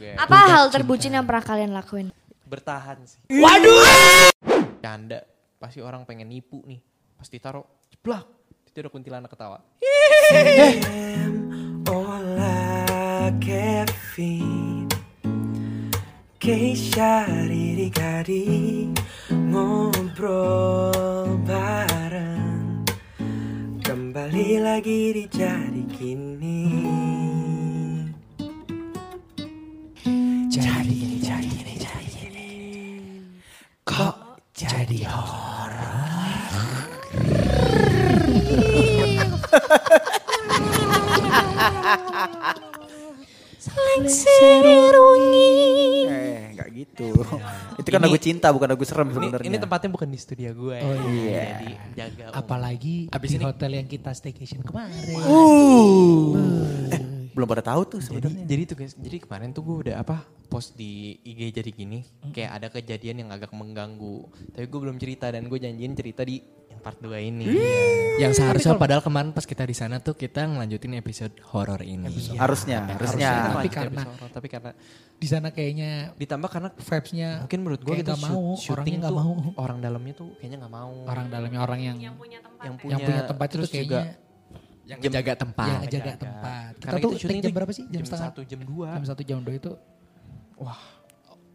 Apa hal terbucin yang pernah kalian lakuin? Bertahan sih. Waduh. Canda. Pasti orang pengen nipu nih. Pasti taruh jeblak. Itu ada kuntilanak ketawa. Olá, Kevin Keisha, Riri, Gadi Ngobrol bareng Kembali lagi di Jadi Kini jadi Eh, nggak gitu. Itu kan lagu cinta bukan lagu serem Ini, sebenarnya. ini tempatnya bukan di studio gue. Oh, iya. Jadi jaga. Apalagi Abis di ini- hotel yang kita staycation kemarin. Belum pada tahu tuh Jadi, sebenarnya. jadi tuh guys, jadi kemarin tuh gue udah apa post di IG jadi gini, kayak ada kejadian yang agak mengganggu. Tapi gue belum cerita dan gue janjiin cerita di yang part 2 ini. Yang seharusnya padahal kemarin pas kita di sana tuh kita ngelanjutin episode horor ini. harusnya, harusnya. Kita Tapi karena- episode horor, tapi karena Di sana kayaknya ditambah karena vibes-nya mungkin menurut gue kita nggak mau, shoot- orangnya nggak mau. orang dalamnya tuh kayaknya nggak mau. orang dalamnya orang yang Yang punya tempat. yang ya? punya, yang punya tempat itu terus kayaknya juga Yang jaga tempat. yang jaga tempat. Kita Karena tuh itu syuting take jam berapa sih? Jam, jam setengah satu, jam dua. Jam satu jam dua itu. Wah.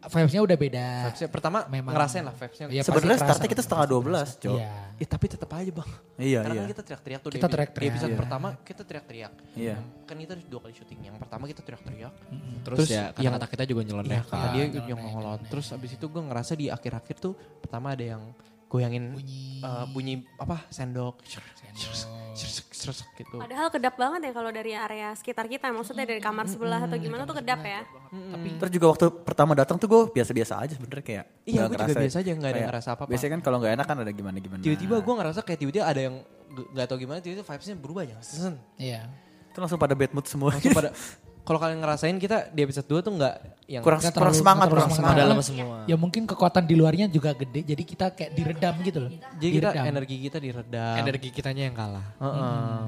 Vibes-nya udah beda. Vibes-nya pertama Memang- ngerasain lah vibes-nya. Iya, Sebenarnya startnya kerasa. kita setengah 12, Cok. Iya. Eh, tapi tetap aja bang. Iya, Karena iya. kan kita teriak-teriak tuh. Kita teriak-teriak. Di episode Iya. pertama kita teriak-teriak. Iya. Kan kita dua kali syuting. Yang pertama kita teriak-teriak. Terus, Terus ya yang- kata-kata kita juga nyeloneh Iya, kan. kata dia yang ngolot. Terus abis itu gue ngerasa di akhir-akhir tuh pertama ada yang goyangin Bunyi. eh, bunyi apa sendok, sersek gitu. Padahal kedap banget ya kalau dari area sekitar kita. Maksudnya dari kamar sebelah atau gimana tuh kedap ya. Terus juga waktu pertama datang tuh gue biasa-biasa aja sebenarnya kayak. Iya, gua juga biasa aja, nggak ada kayak- ngerasa apa-apa. Biasanya kan kalau nggak enak kan ada gimana-gimana. Tiba-tiba gue ngerasa kayak tiba-tiba ada yang nggak tahu gimana tiba-tiba vibesnya berubah ya. Iya. Itu langsung pada bad mood semua. Langsung pada kalau kalian ngerasain kita di episode 2 tuh nggak yang kurang Nggak kurang terlalu- semangat, terlalu kurang semangat. semangat. Dalam semua. Ya mungkin kekuatan di luarnya juga gede. Jadi kita kayak diredam gitu loh. jadi kita Diredam. energi kita diredam. Energi kitanya yang kalah. Heeh.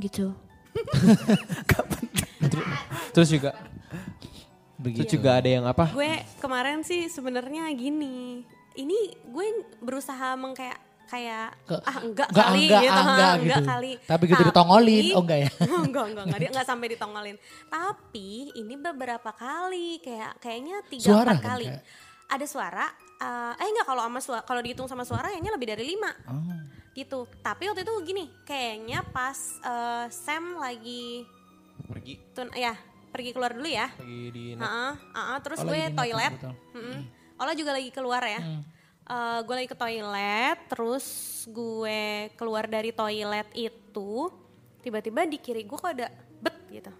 Gitu. Terus juga Terus juga ada yang apa? Gue kemarin sih sebenarnya gini. Ini gue berusaha mengkayak kayak Ke- ah enggak, enggak, kali enggak, gitu, ha, enggak enggak gitu. kali. Tapi gitu ditongolin, oh enggak ya? enggak, enggak, enggak, dia enggak sampai ditongolin. Tapi ini beberapa kali kayak kayaknya tiga Suara empat kan, kali. kayak? Ada suara, eh, eh enggak kalau sama suara, kalau dihitung sama suara kayaknya lebih dari lima. Oh. Gitu. Tapi waktu itu gini, kayaknya pas eh, Sam lagi Pergi tun ya pergi keluar dulu ya. lagi di Heeh, heeh, terus Oh, gue lagi di net, toilet. betul. Mm-mm. Ola juga lagi keluar ya. Eh, gue lagi ke toilet, terus gue keluar dari toilet itu, tiba-tiba di kiri gue kok ada bet gitu.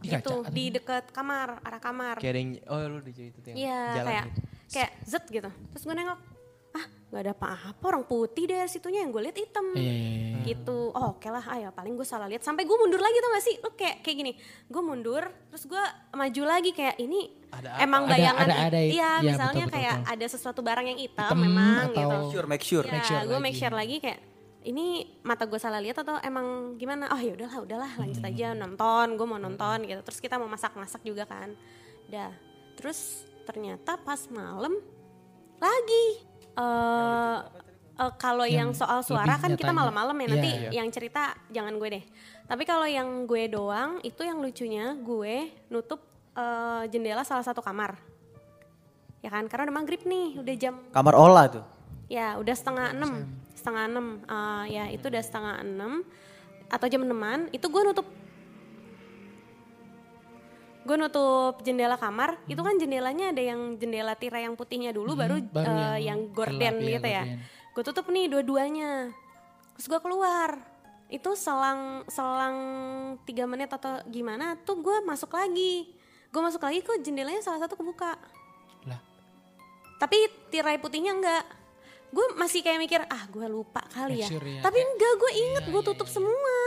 Di gitu, kaca? di deket kamar, arah kamar. kayak ada yang oh lu di itu yang Iya, jalan kayak gitu. kayak zet gitu. Terus gue nengok, ah nggak ada apa-apa, orang putih deh situnya yang gue lihat hitam. Iya. Gitu, oh oke lah, ayo paling gue salah lihat. Sampai gue mundur lagi tau gak sih? Lu kayak kayak gini, gue mundur, terus gue maju lagi kayak ini Ada emang Ada- bayangan ada- i- ada- iya iya, misalnya betul, betul, kayak betul. ada sesuatu barang yang hitam, Hitam memang atau- gitu. Make sure, make sure. Ya, Make sure gue lagi. make sure lagi kayak ini mata gue salah lihat atau emang gimana? Oh ya udahlah, udahlah lanjut Hmm. aja nonton. Gue mau nonton gitu. Terus kita mau masak-masak juga kan. Dah. Terus ternyata pas malam lagi eh eh, kalau yang, Yang soal suara kan kita malam-malam ya nanti Iya. yang cerita jangan gue deh. Tapi kalau yang gue doang itu yang lucunya gue nutup eh, jendela salah satu kamar. Ya kan karena udah maghrib nih, udah jam Kamar Ola tuh. Ya, udah setengah enam, setengah enam. Eh, ya, itu udah setengah enam atau jam enaman. Itu gue nutup, gue nutup jendela kamar. Itu kan jendelanya ada yang jendela tirai yang putihnya dulu, baru, baru eh, yang yang, gorden gelap, iya, gitu ya. gorden. Gue tutup nih dua-duanya. Terus gue keluar, itu selang selang tiga menit atau gimana tuh gue masuk lagi gue masuk lagi kok jendelanya salah satu kebuka Lah. tapi tirai putihnya enggak gue masih kayak mikir ah gue lupa kali ya ya, tapi enggak gue inget gue tutup semua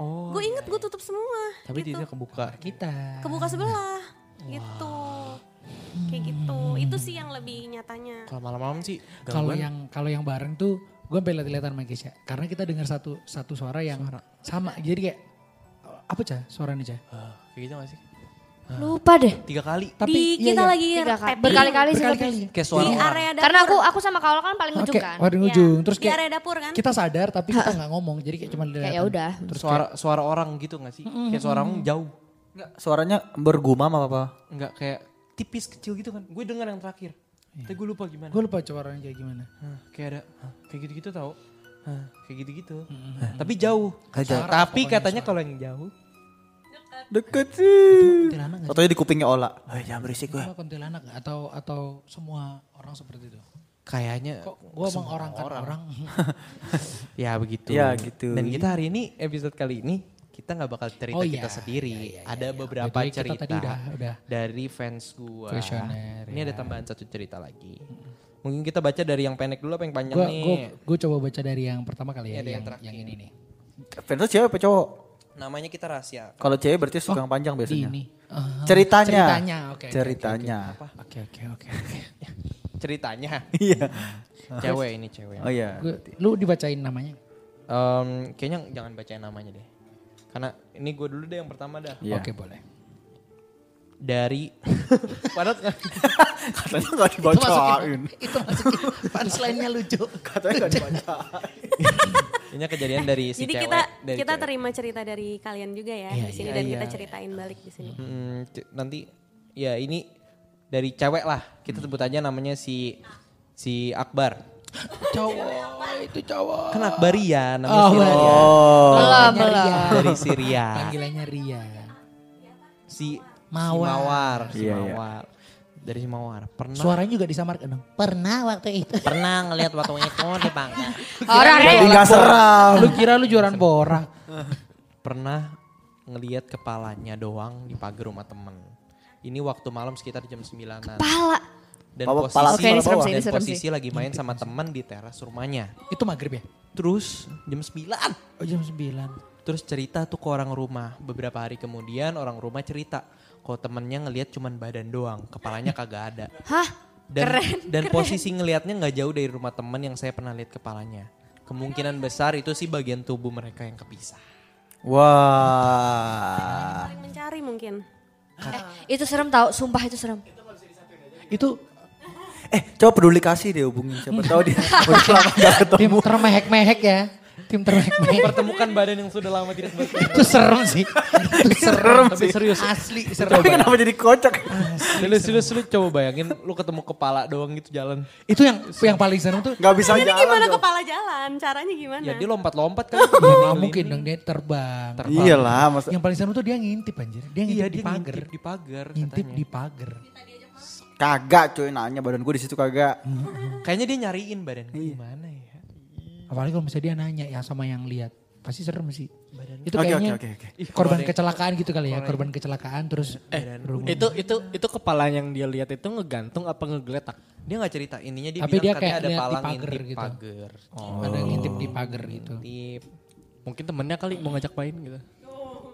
Oh. gue inget gue tutup semua Tapi gitu dia kebuka. Kita. kebuka sebelah gitu kayak gitu itu sih yang lebih nyatanya Kalau malam-malam sih Kalau yang kalau yang bareng tuh gue sampai lihat-lihatan sama Kesha. Karena kita dengar satu satu suara yang sama. Jadi kayak apa cah suaranya cah? Ah, kayak gitu gak sih? Lupa deh. Tiga kali. Tapi di iya, kita iya. lagi Tiga kali. Berkali-kali sih Berkali-kali. lebih. Kayak suara di area dapur Karena aku aku sama Kaul kan paling ujung Oke, kan. waduh Iya. ujung. Terus di kayak area dapur kan kita sadar tapi kita nggak ngomong. Jadi kayak cuma Kayak ya udah. Terus suara suara orang gitu gak sih? Kayak suara orang jauh. Enggak, suaranya bergumam apa apa? Enggak kayak tipis kecil gitu kan. Gue dengar yang terakhir. Tapi gue lupa gimana. gue lupa suaranya kayak gimana. Hah, kayak ada hah, kayak gitu-gitu tau. Hah, kayak gitu-gitu. Hah, Tapi jauh. Tapi katanya kalau yang jauh Deket sih. Atau di kupingnya Ola. Eh, jangan berisik gue. Kuntilanak atau atau semua orang seperti itu? kayaknya Kok gue emang orang kan orang. ya begitu. Ya, gitu. Dan kita hari ini episode kali ini kita nggak bakal cerita Oh, kita iya. sendiri. Iya, iya, ada iya. beberapa the way, kita cerita tadi udah- udah dari fans gua. Questionnaire, ini ya. ada tambahan satu cerita lagi. Mungkin kita baca dari yang pendek dulu apa yang panjang Gue nih? gue coba baca dari yang pertama kali ya, Iya, yang yang, yang ini nih. Fans cewek apa cowok? Namanya kita rahasia. Kalau cewek berarti suka yang panjang biasanya. ini. Ah, Ceritanya. Ceritanya, oke. oke, Ceritanya. Oke oke oke. oke. Ceritanya Iya. cewek ini cewek. Oh iya. Gua- Lu dibacain namanya? Em, kayaknya jangan bacain namanya deh. Karena ini gue dulu deh yang pertama dah. Iya. Oke boleh. Dari padahal Katanya gak dibacain. Itu masukin punchline-nya lucu. Katanya gak dibacain. ini kejadian dari si jadi cewek. kita dari kita cewek. terima cerita dari kalian juga ya Iya, di sini iya, dan iya. kita ceritain balik di sini Hmm, c- nanti ya ini dari cewek lah. Kita sebut aja namanya si si Akbar. Cowok itu cowok. Kan Akbaria namanya Oh, si Ria. Oh. Belum, belum. Ria. Dari Syria. Panggilannya Ria. Si Mawar. Si Mawar, si Iya, iya. Mawar. Dari si Mawar. Pernah Suaranya juga disamarkan dong. Pernah waktu itu. pernah ngelihat waktu itu di bangka. Orang Jadi deh. gak seram. Lu kira lu jualan bora? Pernah ngelihat kepalanya doang di pagar rumah temen. Ini waktu malam sekitar jam 9-an. Pala. Dan Pala- posisi, pala- Oke, ini serem sih, ini dan serem posisi sih. lagi main sama temen di teras rumahnya. Itu maghrib ya? Terus jam 9 Oh jam 9. Terus cerita tuh ke orang rumah. Beberapa hari kemudian orang rumah cerita. Kok temennya ngelihat cuman badan doang. Kepalanya kagak ada. Hah? Dan, Keren, dan posisi ngelihatnya nggak jauh dari rumah temen yang saya pernah lihat kepalanya. Kemungkinan besar itu sih bagian tubuh mereka yang kepisah. Wah. saling mencari mungkin Itu serem tau, sumpah itu serem. Itu Eh, coba peduli kasih deh hubungin siapa tahu dia udah lama gak ketemu. tim termehek-mehek ya. Tim termehek-mehek. Pertemukan badan yang sudah lama tidak bertemu. itu serem sih. Itu serem Tapi serius. Asli serem. Tapi kenapa jadi kocak? Lu, lu, lu coba bayangin lu ketemu kepala doang gitu jalan. Itu yang yang paling serem tuh. Gak bisa ini jalan. gimana dong. kepala jalan caranya gimana Ya dia lompat-lompat kan. Ya nggak mungkin dong dia terbang. Iyalah, masa Yang paling serem tuh dia ngintip anjir. Dia ngintip Iya di pagar. ngintip di pagar. Ngintip di pagar. kagak cuy nanya badan gue di situ kagak. Kayaknya dia nyariin badan gue gimana ya. Apalagi kalau misalnya dia nanya ya sama yang lihat. Pasti serem sih. Itu Oke, kayaknya oke, oke, oke. korban kecelakaan gitu kali ya. Korban kecelakaan terus berhubung. Itu itu itu kepala yang dia lihat itu ngegantung apa ngegeletak? Dia nggak cerita intinya dia Tapi bilang dia katanya kayak ada di palang pagar ngintip gitu. pagar. Oh. ada ngintip di pagar gitu. Ngintip. Mungkin temennya kali mau ngajak main gitu.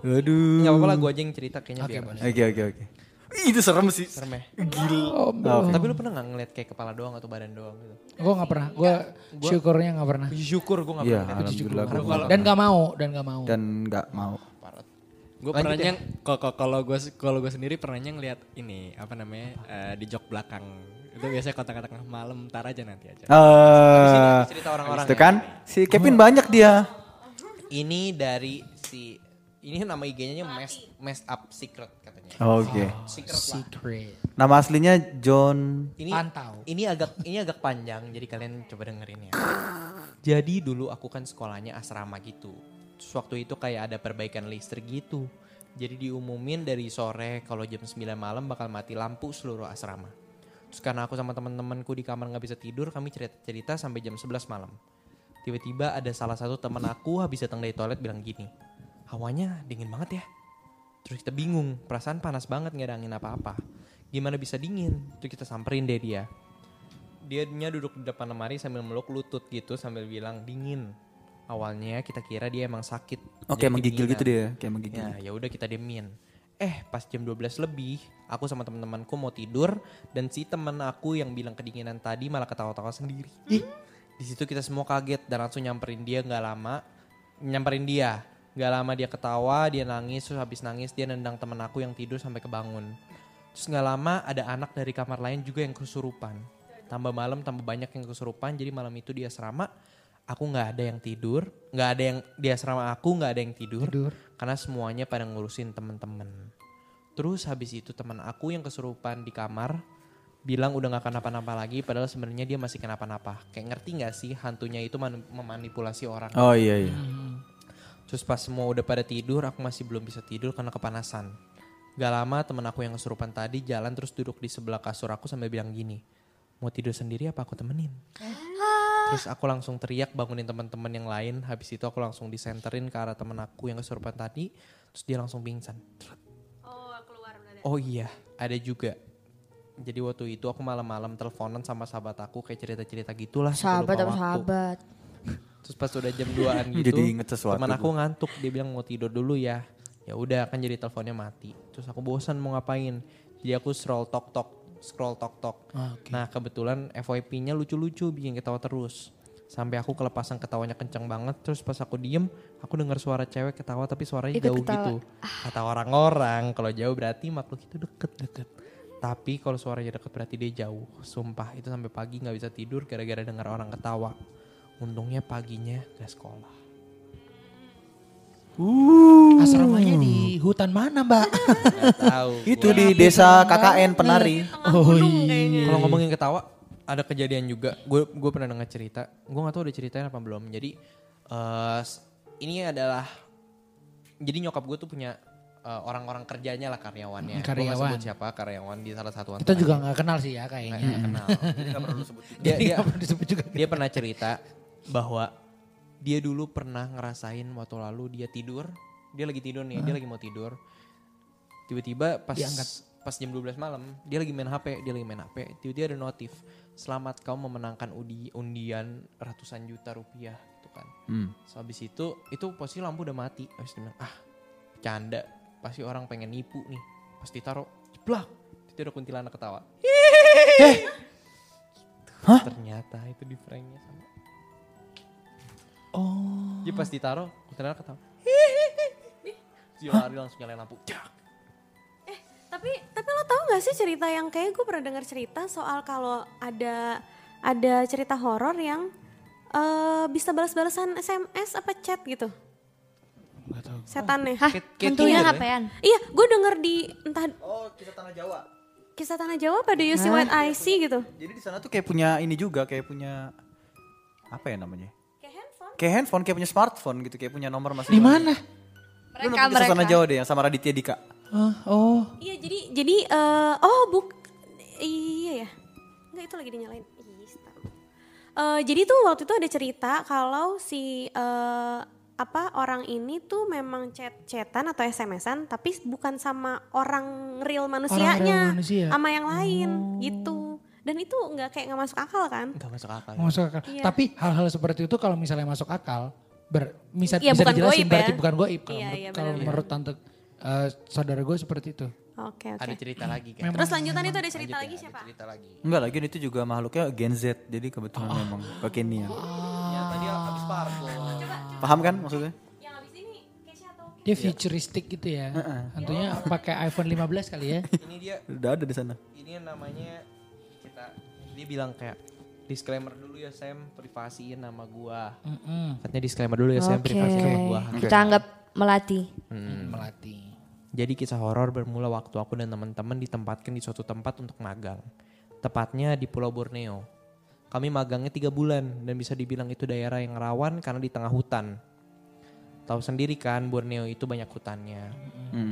Aduh. Nggak apa-apa lah gue aja yang cerita kayaknya. Oke oke oke. Ih, Itu serem sih. serem ya. Gila. Tapi lu pernah nggak ngeliat kayak kepala doang atau badan doang gitu? Gue gak pernah. Gue syukurnya gak pernah. Syukur gue nggak Iya, pernah. alhamdulillah gue Dan gak mau. Dan gak mau. dan nggak mau. Gue pernahnya kalau kalau gue kalau gue sendiri pernahnya ngeliat ini apa namanya eh, di jok belakang itu biasanya kotak-kotak malam ntar aja nanti aja. Eh, cerita orang-orang itu ya. kan si Kevin banyak dia. Ini dari si ini nama IG-nya mess messed up secret katanya. Oke. Secret lah. Secret. Nama aslinya John. Ini Pantau. ini agak ini agak panjang jadi kalian coba dengerin ya. Jadi dulu aku kan sekolahnya asrama gitu. Terus waktu itu kayak ada perbaikan listrik gitu. Jadi diumumin dari sore kalau jam 9 malam bakal mati lampu seluruh asrama. Terus karena aku sama teman-temanku di kamar nggak bisa tidur, kami cerita-cerita sampai jam 11 malam. Tiba-tiba ada salah satu teman aku habis datang dari toilet bilang gini, hawanya dingin banget ya. Terus kita bingung, perasaan panas banget nggak ada angin apa-apa. Gimana bisa dingin? Terus kita samperin deh dia. Dia nya duduk di depan lemari sambil meluk lutut gitu sambil bilang dingin. Awalnya kita kira dia emang sakit. Oh jadi kayak menggigil gitu dia, kayak menggigil. Ya, ya udah kita diemin. Eh, pas jam 12 lebih, aku sama teman-temanku mau tidur dan si temen aku yang bilang kedinginan tadi malah ketawa-tawa sendiri. Ih, di situ kita semua kaget dan langsung nyamperin dia nggak lama. Nyamperin dia. Nggak lama dia ketawa, dia nangis, terus habis nangis dia nendang temen aku yang tidur sampai kebangun. Terus nggak lama ada anak dari kamar lain juga yang kesurupan. Tambah malam tambah banyak yang kesurupan, jadi malam itu dia asrama. Aku nggak ada yang tidur, nggak ada yang di asrama aku nggak ada yang tidur, Tidur. karena semuanya pada ngurusin temen-temen. Terus habis itu teman aku yang kesurupan di kamar bilang udah gak kenapa-napa lagi, padahal sebenarnya dia masih kenapa-napa. Kayak ngerti nggak sih hantunya itu man- memanipulasi orang. Oh iya iya. Terus pas semua udah pada tidur, aku masih belum bisa tidur karena kepanasan. Gak lama temen aku yang kesurupan tadi jalan terus duduk di sebelah kasur aku sambil bilang gini, mau tidur sendiri apa aku temenin? Terus aku langsung teriak bangunin teman-teman yang lain. Habis itu aku langsung disenterin ke arah temen aku yang kesurupan tadi. Terus dia langsung pingsan. Oh keluar. Oh iya, ada juga. Jadi waktu itu aku malam-malam teleponan sama sahabat aku kayak cerita-cerita gitulah. sampai Sahabat waktu. sahabat? Terus pas udah jam 2an gitu, Jadi inget sesuatu teman aku ngantuk, dia bilang mau tidur dulu ya. Ya udah kan jadi teleponnya mati. Terus aku bosan mau ngapain. Jadi aku scroll tok tok, scroll tok tok. Ah, oke. Nah kebetulan FYP-nya lucu-lucu bikin ketawa terus. Sampai aku kelepasan ketawanya kenceng banget. Terus pas aku diem, aku dengar suara cewek ketawa tapi suaranya Ikut jauh ketawa. gitu. Kata orang-orang kalau jauh berarti makhluk itu deket-deket. Tapi kalau suaranya deket berarti dia jauh. Sumpah itu sampai pagi nggak bisa tidur gara-gara dengar orang ketawa. Untungnya paginya gak sekolah. Asramanya di hutan mana mbak? Gak tahu. Itu di desa KKN Penari. oh iya. Kalau ngomongin ketawa, ada kejadian juga. Gue gue pernah dengar cerita. Gue nggak tahu udah ceritain apa belum. Jadi eh, s- ini adalah jadi nyokap gue tuh punya eh, orang-orang kerjanya lah karyawannya. Karyawan. sebut siapa karyawan di salah satu Kita juga nggak kenal sih ya kayaknya. nggak kenal. dia, Jadi dia, nggak perlu disebut juga. dia pernah cerita bahwa dia dulu pernah ngerasain waktu lalu dia tidur, dia lagi tidur nih, dia lagi mau tidur. Tiba-tiba pas Diangkat. pas jam 12 malam, dia lagi main HP, dia lagi main HP, tiba-tiba ada notif, "Selamat kau memenangkan udi- undian ratusan juta rupiah." gitu kan. Hmm. So, habis itu itu posisi lampu udah mati. Habis dia bilang, "Ah, bercanda. Pasti orang pengen nipu nih." Pas ditaruh, jeblak. Itu ada kuntilanak ketawa. Hah? Ternyata itu di prank-nya sama. Oh. Jadi pas ditaruh, kuntilanak ketawa. Dia lari langsung nyalain lampu. Jak. Tapi tapi lo tau gak sih cerita yang kayak gue pernah dengar cerita soal kalau ada ada cerita horor yang eh, bisa balas-balasan SMS apa chat gitu. Setannya. Hah, Kayak- kayak hantunya Tinder ya? ngapain? Iya, gue denger di entah Oh, kisah tanah Jawa. kisah tanah Jawa pada UC White IC gitu. Jadi di sana tuh kayak punya ini juga, kayak punya apa ya namanya? Kayak handphone. Kayak punya smartphone gitu, kayak punya nomor masing Di mana? Lu Mereka, nonton kisah tanah mereka. Jawa deh yang sama Raditya Dika. Oh, oh. Iya, jadi jadi eh, oh buk iya ya. Enggak itu lagi dinyalain. Eh, jadi tuh waktu itu ada cerita kalau si eh, apa orang ini tuh memang chat-chatan atau SMS-an tapi bukan sama orang real manusianya, manusia. sama yang lain gitu. Dan itu nggak kayak nggak masuk akal kan? Enggak masuk akal. Masuk akal. Iya. Tapi hal-hal seperti itu kalau misalnya masuk akal, ber, bisa, Iya, bisa bukan dijelasin goib berarti ya. bukan goib. Kalau, Iya, menurut, iya, kalau menurut tante eh, saudara gue seperti itu. Oke oke. Ada cerita lagi kan. Memang- Terus lanjutan itu ada cerita Lanjut lagi ya, ada siapa? Cerita lagi. Enggak lagi itu juga makhluknya Gen Z, jadi kebetulan memang kekinian. Ya tadi habis parko. Paham kan maksudnya? Yang habis ini Kesha atau Dia futuristik gitu ya. Tentunya pakai iPhone 15 kali ya. Ini dia Udah ada di sana. ini namanya dia bilang kayak disclaimer dulu ya Sam privasiin nama gua. Mm-mm. Katanya disclaimer dulu ya Sam Oke. privasiin nama gua. Kita anggap melati. Hmm. Melati. Jadi kisah horor bermula waktu aku dan teman-teman ditempatkan di suatu tempat untuk magang. Tepatnya di Pulau Borneo. Kami magangnya tiga bulan dan bisa dibilang itu daerah yang rawan karena di tengah hutan. Tahu sendiri kan Borneo itu banyak hutannya. Hmm.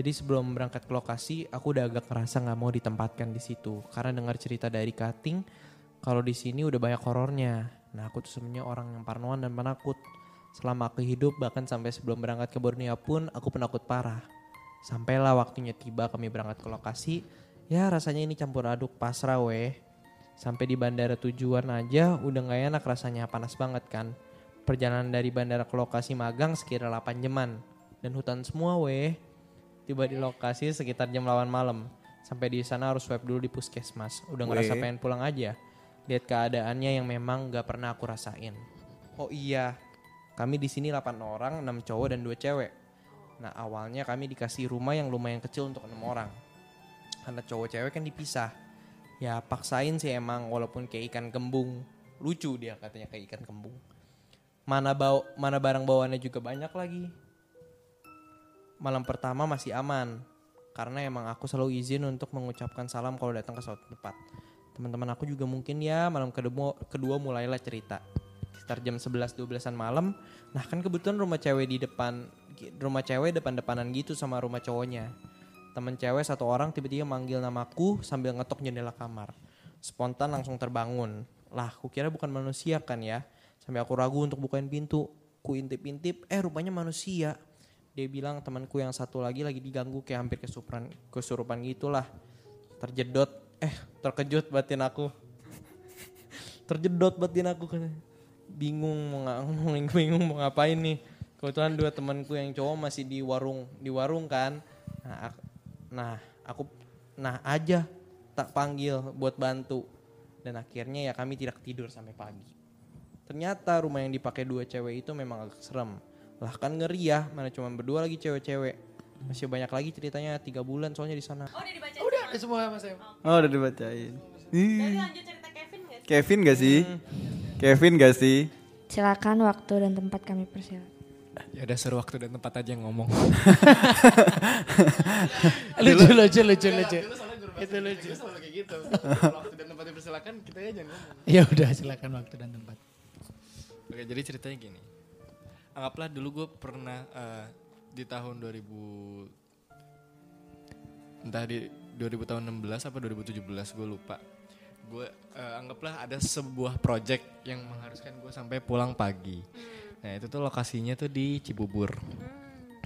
Jadi sebelum berangkat ke lokasi, aku udah agak ngerasa nggak mau ditempatkan di situ karena dengar cerita dari Kating kalau di sini udah banyak horornya. Nah aku tuh sebenarnya orang yang parnoan dan penakut. Selama aku hidup bahkan sampai sebelum berangkat ke Borneo pun aku penakut parah. Sampailah waktunya tiba kami berangkat ke lokasi. Ya rasanya ini campur aduk pasrah weh. Sampai di bandara tujuan aja udah gak enak rasanya panas banget kan. Perjalanan dari bandara ke lokasi magang sekira 8 jaman. Dan hutan semua weh. Tiba di lokasi sekitar jam 8 malam. Sampai di sana harus swab dulu di puskesmas. Udah ngerasa pengen pulang aja. Lihat keadaannya yang memang gak pernah aku rasain. Oh iya, kami di sini 8 orang, 6 cowok dan 2 cewek. Nah awalnya kami dikasih rumah yang lumayan kecil untuk 6 orang. Karena cowok cewek kan dipisah. Ya paksain sih emang walaupun kayak ikan kembung. Lucu dia katanya kayak ikan kembung. Mana bau mana barang bawaannya juga banyak lagi. Malam pertama masih aman. Karena emang aku selalu izin untuk mengucapkan salam kalau datang ke suatu tempat. Teman-teman aku juga mungkin ya malam kedua, kedua mulailah cerita. Sekitar jam 11-12an malam. Nah kan kebetulan rumah cewek di depan, rumah cewek depan-depanan gitu sama rumah cowoknya. Temen cewek satu orang tiba-tiba manggil namaku sambil ngetok jendela kamar. Spontan langsung terbangun. Lah, kukira bukan manusia kan ya. Sampai aku ragu untuk bukain pintu. Ku intip-intip, eh rupanya manusia. Dia bilang temanku yang satu lagi lagi diganggu kayak hampir kesurupan, kesurupan gitulah. Terjedot, eh terkejut batin aku. Terjedot batin aku kan. Bingung mau ngomongin bingung mau ngapain nih. Kebetulan dua temanku yang cowok masih di warung di warung kan. Nah, ak- nah aku nah aja tak panggil buat bantu. Dan akhirnya ya kami tidak tidur sampai pagi. Ternyata rumah yang dipakai dua cewek itu memang agak serem. Lah kan ngeri ya, mana cuma berdua lagi cewek-cewek. Masih banyak lagi ceritanya tiga bulan soalnya di sana. Oh udah dibaca. Udah ada semua Mas Em. Oh udah dibacain. Jadi lanjut cerita Kevin gak sih? Kevin gak sih? Kevin gak sih? Silakan waktu dan tempat kami persilakan. Ya udah seru waktu dan tempat aja yang ngomong. Lucu lucu lucu lucu. Itu lucu. selalu kayak gitu. waktu dan tempat dipersilakan kita aja jangan ngomong. Ya udah silakan waktu dan tempat. Oke, jadi ceritanya gini. Anggaplah dulu gue pernah eh, di tahun 2000 entah di 2000 tahun 16 apa 2017 gue lupa. Gue eh, anggaplah ada sebuah project yang mengharuskan gue sampai pulang pagi. Nah itu tuh lokasinya tuh di Cibubur.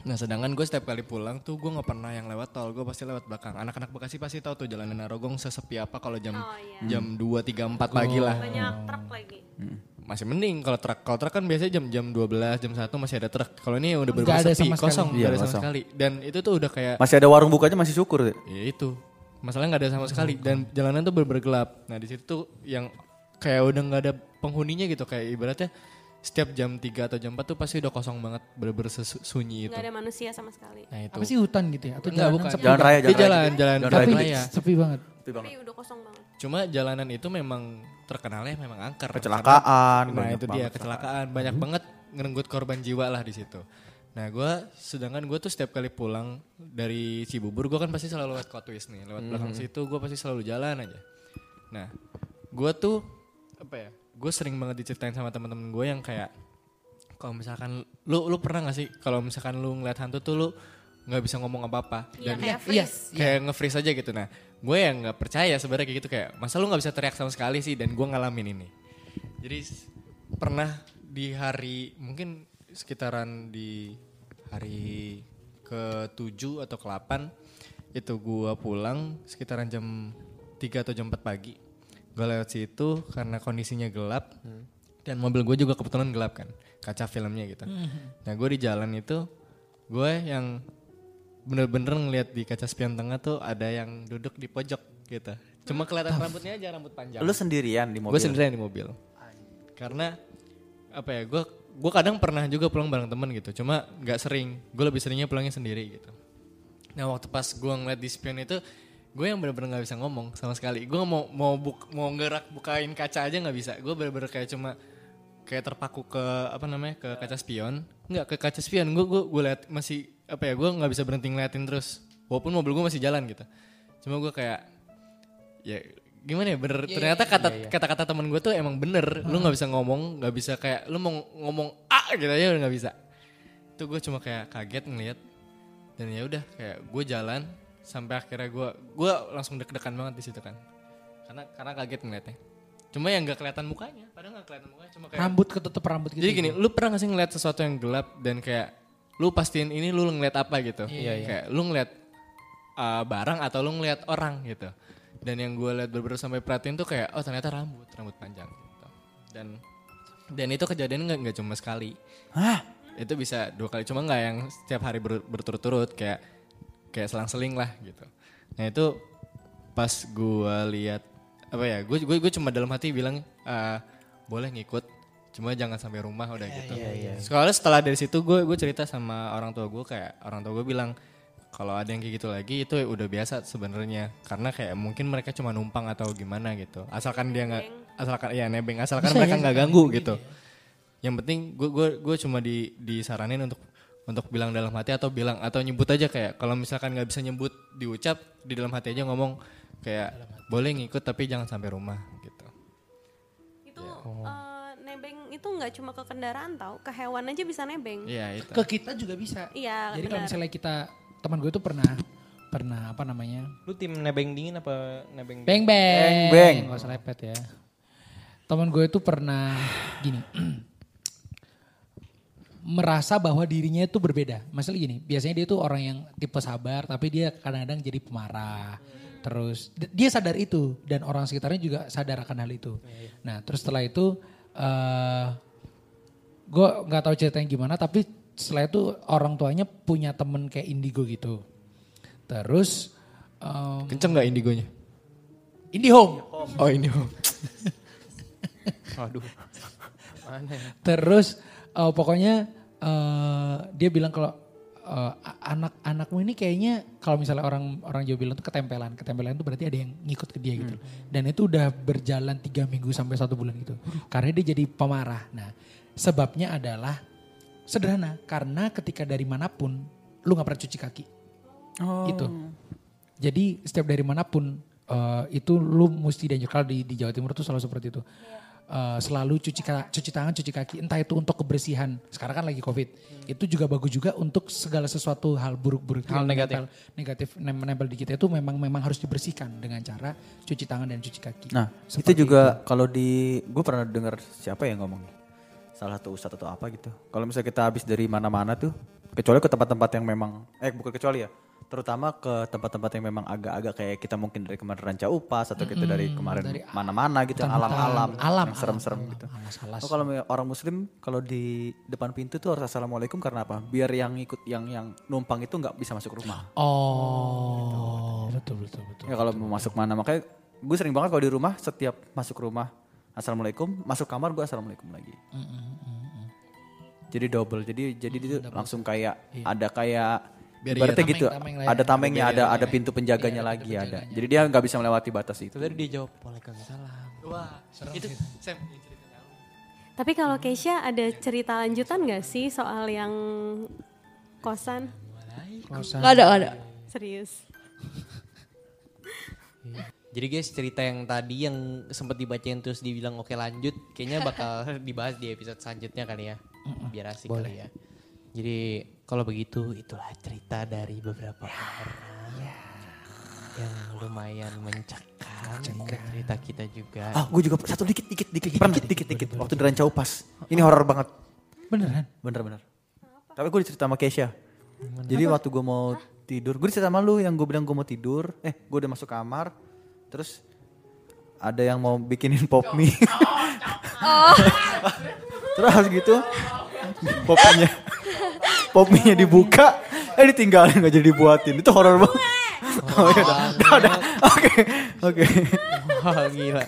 Nah sedangkan gue setiap kali pulang tuh gue nggak pernah yang lewat tol, gue pasti lewat belakang. Anak-anak Bekasi pasti tahu tuh jalanan Narogong sesepi apa kalau jam Oh, iya. jam 2, 3, 4 pagi lah Banyak truk lagi. Masih mending kalau truk kalau truk kan biasanya jam jam 12 jam 1 masih ada truk kalau ini udah Nggak benar ada sepi sama kosong Iya, nggak ada sama kosong. sekali dan itu tuh udah kayak Masih ada warung bukanya masih syukur ya? ya itu masalahnya nggak ada sama sekali dan jalanan tuh bener gelap nah di situ tuh yang kayak udah nggak ada penghuninya gitu kayak ibaratnya setiap jam 3 atau jam 4 tuh pasti udah kosong banget bener-bener sunyi itu Gak ada manusia sama sekali. nah itu Apa sih hutan gitu ya? Atau Enggak, bukan. sepi? Jalan raya, jalan raya. jalan jalan Jalan jalan Tapi raya sepi banget. Tapi udah kosong banget. Cuma jalanan itu memang terkenalnya memang angker Kecelakaan. Nah itu dia kecelakaan banyak banget ngerenggut korban jiwa lah di situ. Nah gue sedangkan gue tuh setiap kali pulang dari Cibubur gue kan pasti selalu lewat Kotwis nih lewat belakang situ gue pasti selalu jalan aja. Nah gue tuh apa ya gue sering banget diceritain sama teman-teman gue yang kayak kalau misalkan lu lu pernah gak sih kalau misalkan lu ngeliat hantu tuh lu nggak bisa ngomong apa-apa. Iya dan kayak Iya. freeze. kayak nge-freeze aja gitu. Nah gue yang nggak percaya sebenarnya kayak gitu kayak masa lu nggak bisa teriak sama sekali sih? Dan gue ngalamin ini. Jadi pernah di hari mungkin sekitaran di hari ke 7 atau ke 8 itu gue pulang sekitaran jam 3 atau jam 4 pagi. Gue lewat situ karena kondisinya gelap dan mobil gue juga kebetulan gelap kan kaca filmnya gitu. Nah gue di jalan itu gue yang bener-bener ngeliat di kaca spion tengah tuh ada yang duduk di pojok gitu. Cuma kelihatan rambutnya aja rambut panjang. Lu sendirian di mobil? Gue sendirian di mobil. Karena apa ya? Gue gue kadang pernah juga pulang bareng temen gitu. Cuma nggak sering. Gue lebih seringnya pulangnya sendiri gitu. Nah waktu pas gue ngeliat di spion itu, gue yang bener-bener nggak bisa ngomong sama sekali. Gue mau mau buk, mau gerak bukain kaca aja nggak bisa. Gue bener-bener kayak cuma kayak terpaku ke apa namanya ke kaca spion. Nggak ke kaca spion. Gue gue gue liat masih apa ya? Gue nggak bisa berhenti ngeliatin terus. Walaupun mobil gue masih jalan gitu. Cuma gue kayak ya gimana ya bener ternyata kata kata-kata temen gue tuh emang bener lu nggak bisa ngomong nggak bisa kayak lu mau ngomong ah gitu aja nggak bisa itu gue cuma kayak kaget ngeliat dan ya udah kayak gue jalan sampai akhirnya gue gue langsung deg-degan banget di situ kan karena karena kaget ngeliatnya Cuma yang nggak kelihatan mukanya, padahal nggak kelihatan mukanya, cuma kayak Rambut ketutup rambut gitu. Jadi gini, lu pernah gak sih ngeliat sesuatu yang gelap dan kayak lu pastiin ini lu ngeliat apa gitu? Iya, iya. Kayak lu ngeliat uh, barang atau lu ngeliat orang gitu. Dan yang gue liat bener sampai perhatiin tuh kayak oh ternyata rambut, rambut panjang gitu. Dan dan itu kejadian nggak nggak cuma sekali. Hah? Itu bisa dua kali, cuma nggak yang setiap hari ber- berturut-turut kayak kayak selang-seling lah gitu. Nah itu pas gue lihat apa ya, gue gue gue cuma dalam hati bilang "Ah, boleh ngikut, cuma jangan sampai rumah udah gitu. Soalnya setelah dari situ gue gue cerita sama orang tua gue kayak orang tua gue bilang kalau ada yang kayak gitu lagi itu udah biasa sebenarnya karena kayak mungkin mereka cuma numpang atau gimana gitu. Asalkan dia nggak asalkan ya nebeng. Asalkan Bisa mereka ya, nggak nebeng ganggu gitu gitu. Yang penting gue gue gue cuma di disaranin untuk untuk bilang dalam hati atau bilang atau nyebut aja kayak kalau misalkan nggak bisa nyebut diucap di dalam hati aja ngomong kayak boleh ngikut tapi jangan sampai rumah gitu Itu eh, nebeng itu nggak cuma ke kendaraan tau, ke hewan aja bisa nebeng. iya itu Ke kita juga bisa. Iya, Jadi kalau misalnya kita teman gue tuh pernah pernah apa namanya? Lu tim nebeng dingin apa nebeng Beng beng. Beng, beng. Gak usah lepet ya. Teman gue itu pernah gini. merasa bahwa dirinya itu berbeda. Masalah gini, biasanya dia tuh orang yang tipe sabar tapi dia kadang-kadang jadi pemarah. Terus d- dia sadar itu dan orang sekitarnya juga sadar akan hal itu. Nah, terus setelah itu eh gue nggak tahu ceritanya gimana tapi setelah itu orang tuanya punya temen kayak indigo gitu. Terus em, kenceng nggak indigonya IndiHome. oh indigo Aduh. Mana ya? Terus eh, pokoknya eh, dia bilang kalau eh, anak-anakmu ini kayaknya kalau misalnya orang orang Jawa bilang tuh ketempelan, ketempelan itu berarti ada yang ngikut ke dia gitu. Dan itu udah berjalan tiga minggu sampai satu bulan gitu. Karena dia jadi pemarah. Nah sebabnya adalah sederhana karena ketika dari mana pun lu nggak pernah cuci kaki. Itu. Jadi setiap dari mana pun eh, itu lu mesti dianjur kalau di, di Jawa Timur tuh selalu seperti itu. Eh, selalu cuci cuci tangan, cuci kaki, entah itu untuk kebersihan. Sekarang kan lagi Covid. Itu juga bagus juga untuk segala sesuatu hal buruk-buruk Hal negatif. menempel- negatif nem- menempel di kita itu memang memang harus dibersihkan dengan cara cuci tangan dan cuci kaki. Nah, Seperti itu juga kalau di gue pernah dengar siapa yang ngomong salah satu ustadz atau apa gitu. Kalau misalnya kita habis dari mana-mana tuh, kecuali ke tempat-tempat yang memang eh bukan kecuali ya, terutama ke tempat-tempat yang memang agak-agak kayak kita mungkin dari kemarin Ranca Upas atau kita dari kemarin mana-mana gitu, yang alam-alam, alam, serem-serem alam, gitu. alas-alas. Oh, kalau orang muslim kalau di depan pintu tuh harus assalamualaikum karena apa? Biar yang ikut yang yang numpang itu nggak bisa masuk rumah. Oh, betul betul betul. Ya kalau mau masuk mana makanya gue sering banget kalau di rumah setiap masuk rumah assalamualaikum masuk kamar gue assalamualaikum lagi. Jadi double jadi jadi itu langsung kayak ada kayak Biar ibaratnya iya. gitu Tameng-tameng lah ya. ada tamengnya ada ada pintu penjaganya lagi ada. Jadi dia nggak bisa melewati batas itu. Tadi dia jawab Waalaikumsalam. wah itu Sam. Tapi kalau Keisha ada cerita lanjutan gak sih soal yang kosan? Kosan. Gak ada, gak ada. Serius. Jadi guys cerita yang tadi yang sempat dibacain terus dibilang oke lanjut, kayaknya bakal dibahas di episode selanjutnya kali ya, biar asik kali ya. Jadi kalau begitu itulah cerita dari beberapa orang yang lumayan mencekam cerita kita juga. Ah, gue juga satu dikit dikit dikit pernah dikit dikit waktu di Rancau pas. Ini horor banget. Beneran? Bener-bener. Tapi gue dicerita sama Keisha. Jadi waktu gue mau tidur, gue dicerita sama lu yang gue bilang gue mau tidur. Eh, gue udah masuk kamar. Terus ada yang mau bikinin pop mie. Terus gitu, pop mie pop mie dibuka, eh ditinggalin gak jadi dibuatin. Itu horor banget. Oh, iya, udah, udah, udah. Oke, oke. Wah gila.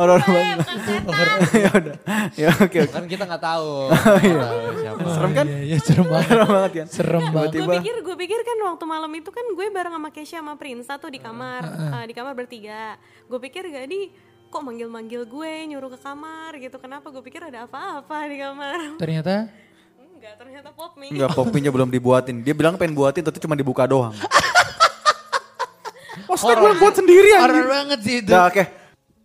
Horor banget. ya udah. Ya oke oke. Kan kita nggak tahu. Nggak tahu siapa. Serem kan? Iya, iya serem banget. Serem banget kan? Serem banget. Gue pikir gue pikir kan waktu malam itu kan gue bareng sama Keisha sama Prinsa tuh di kamar eh, di kamar bertiga. Gue pikir gak di kok manggil-manggil gue nyuruh ke kamar gitu. Kenapa gue pikir ada apa-apa di kamar? Ternyata Enggak, ternyata pop mie. Enggak, popinya belum dibuatin. Dia bilang pengen buatin, tapi cuma dibuka doang. Maksudnya gue buat sendiri horor banget sih itu. Nah, oke.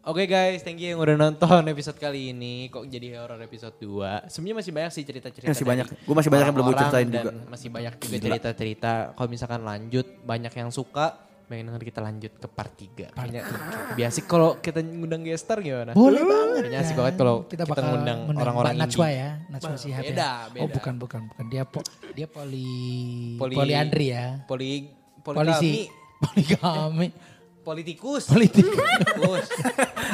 Oke guys, thank you yang udah nonton episode kali ini. Kok jadi horror episode 2? Sebenarnya masih banyak sih cerita-cerita. Masih banyak. Gua masih banyak yang belum gua orang-orang ceritain dan juga. Masih banyak juga cerita-cerita. Kalau misalkan lanjut, banyak yang suka. Pengen denger kita lanjut ke part 3. Kayaknya biasa kalau kita ngundang gestar gimana? Boleh banget. Kayaknya asik kan. banget kalau kita kita bakal ngundang orang-orang Mbak Najwa ya, Najwa beda, ya. Oh beda. bukan bukan bukan dia po, dia poli, Poli- poliandri ya. Poli Polisi. Poligami. politikus. Politik. Politikus.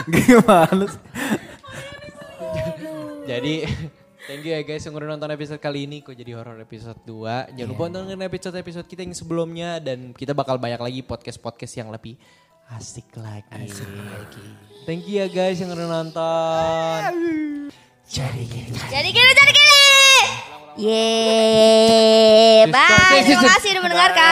Gimana sih? Jadi thank you ya guys yang udah nonton episode kali ini kok jadi horror episode 2. Jangan lupa nonton episode-episode kita yang sebelumnya dan kita bakal banyak lagi podcast-podcast yang lebih asik lagi. Thank you ya guys yang udah nonton. Jadi gini, jadi gini. Yeay, bye. Terima kasih udah mendengarkan.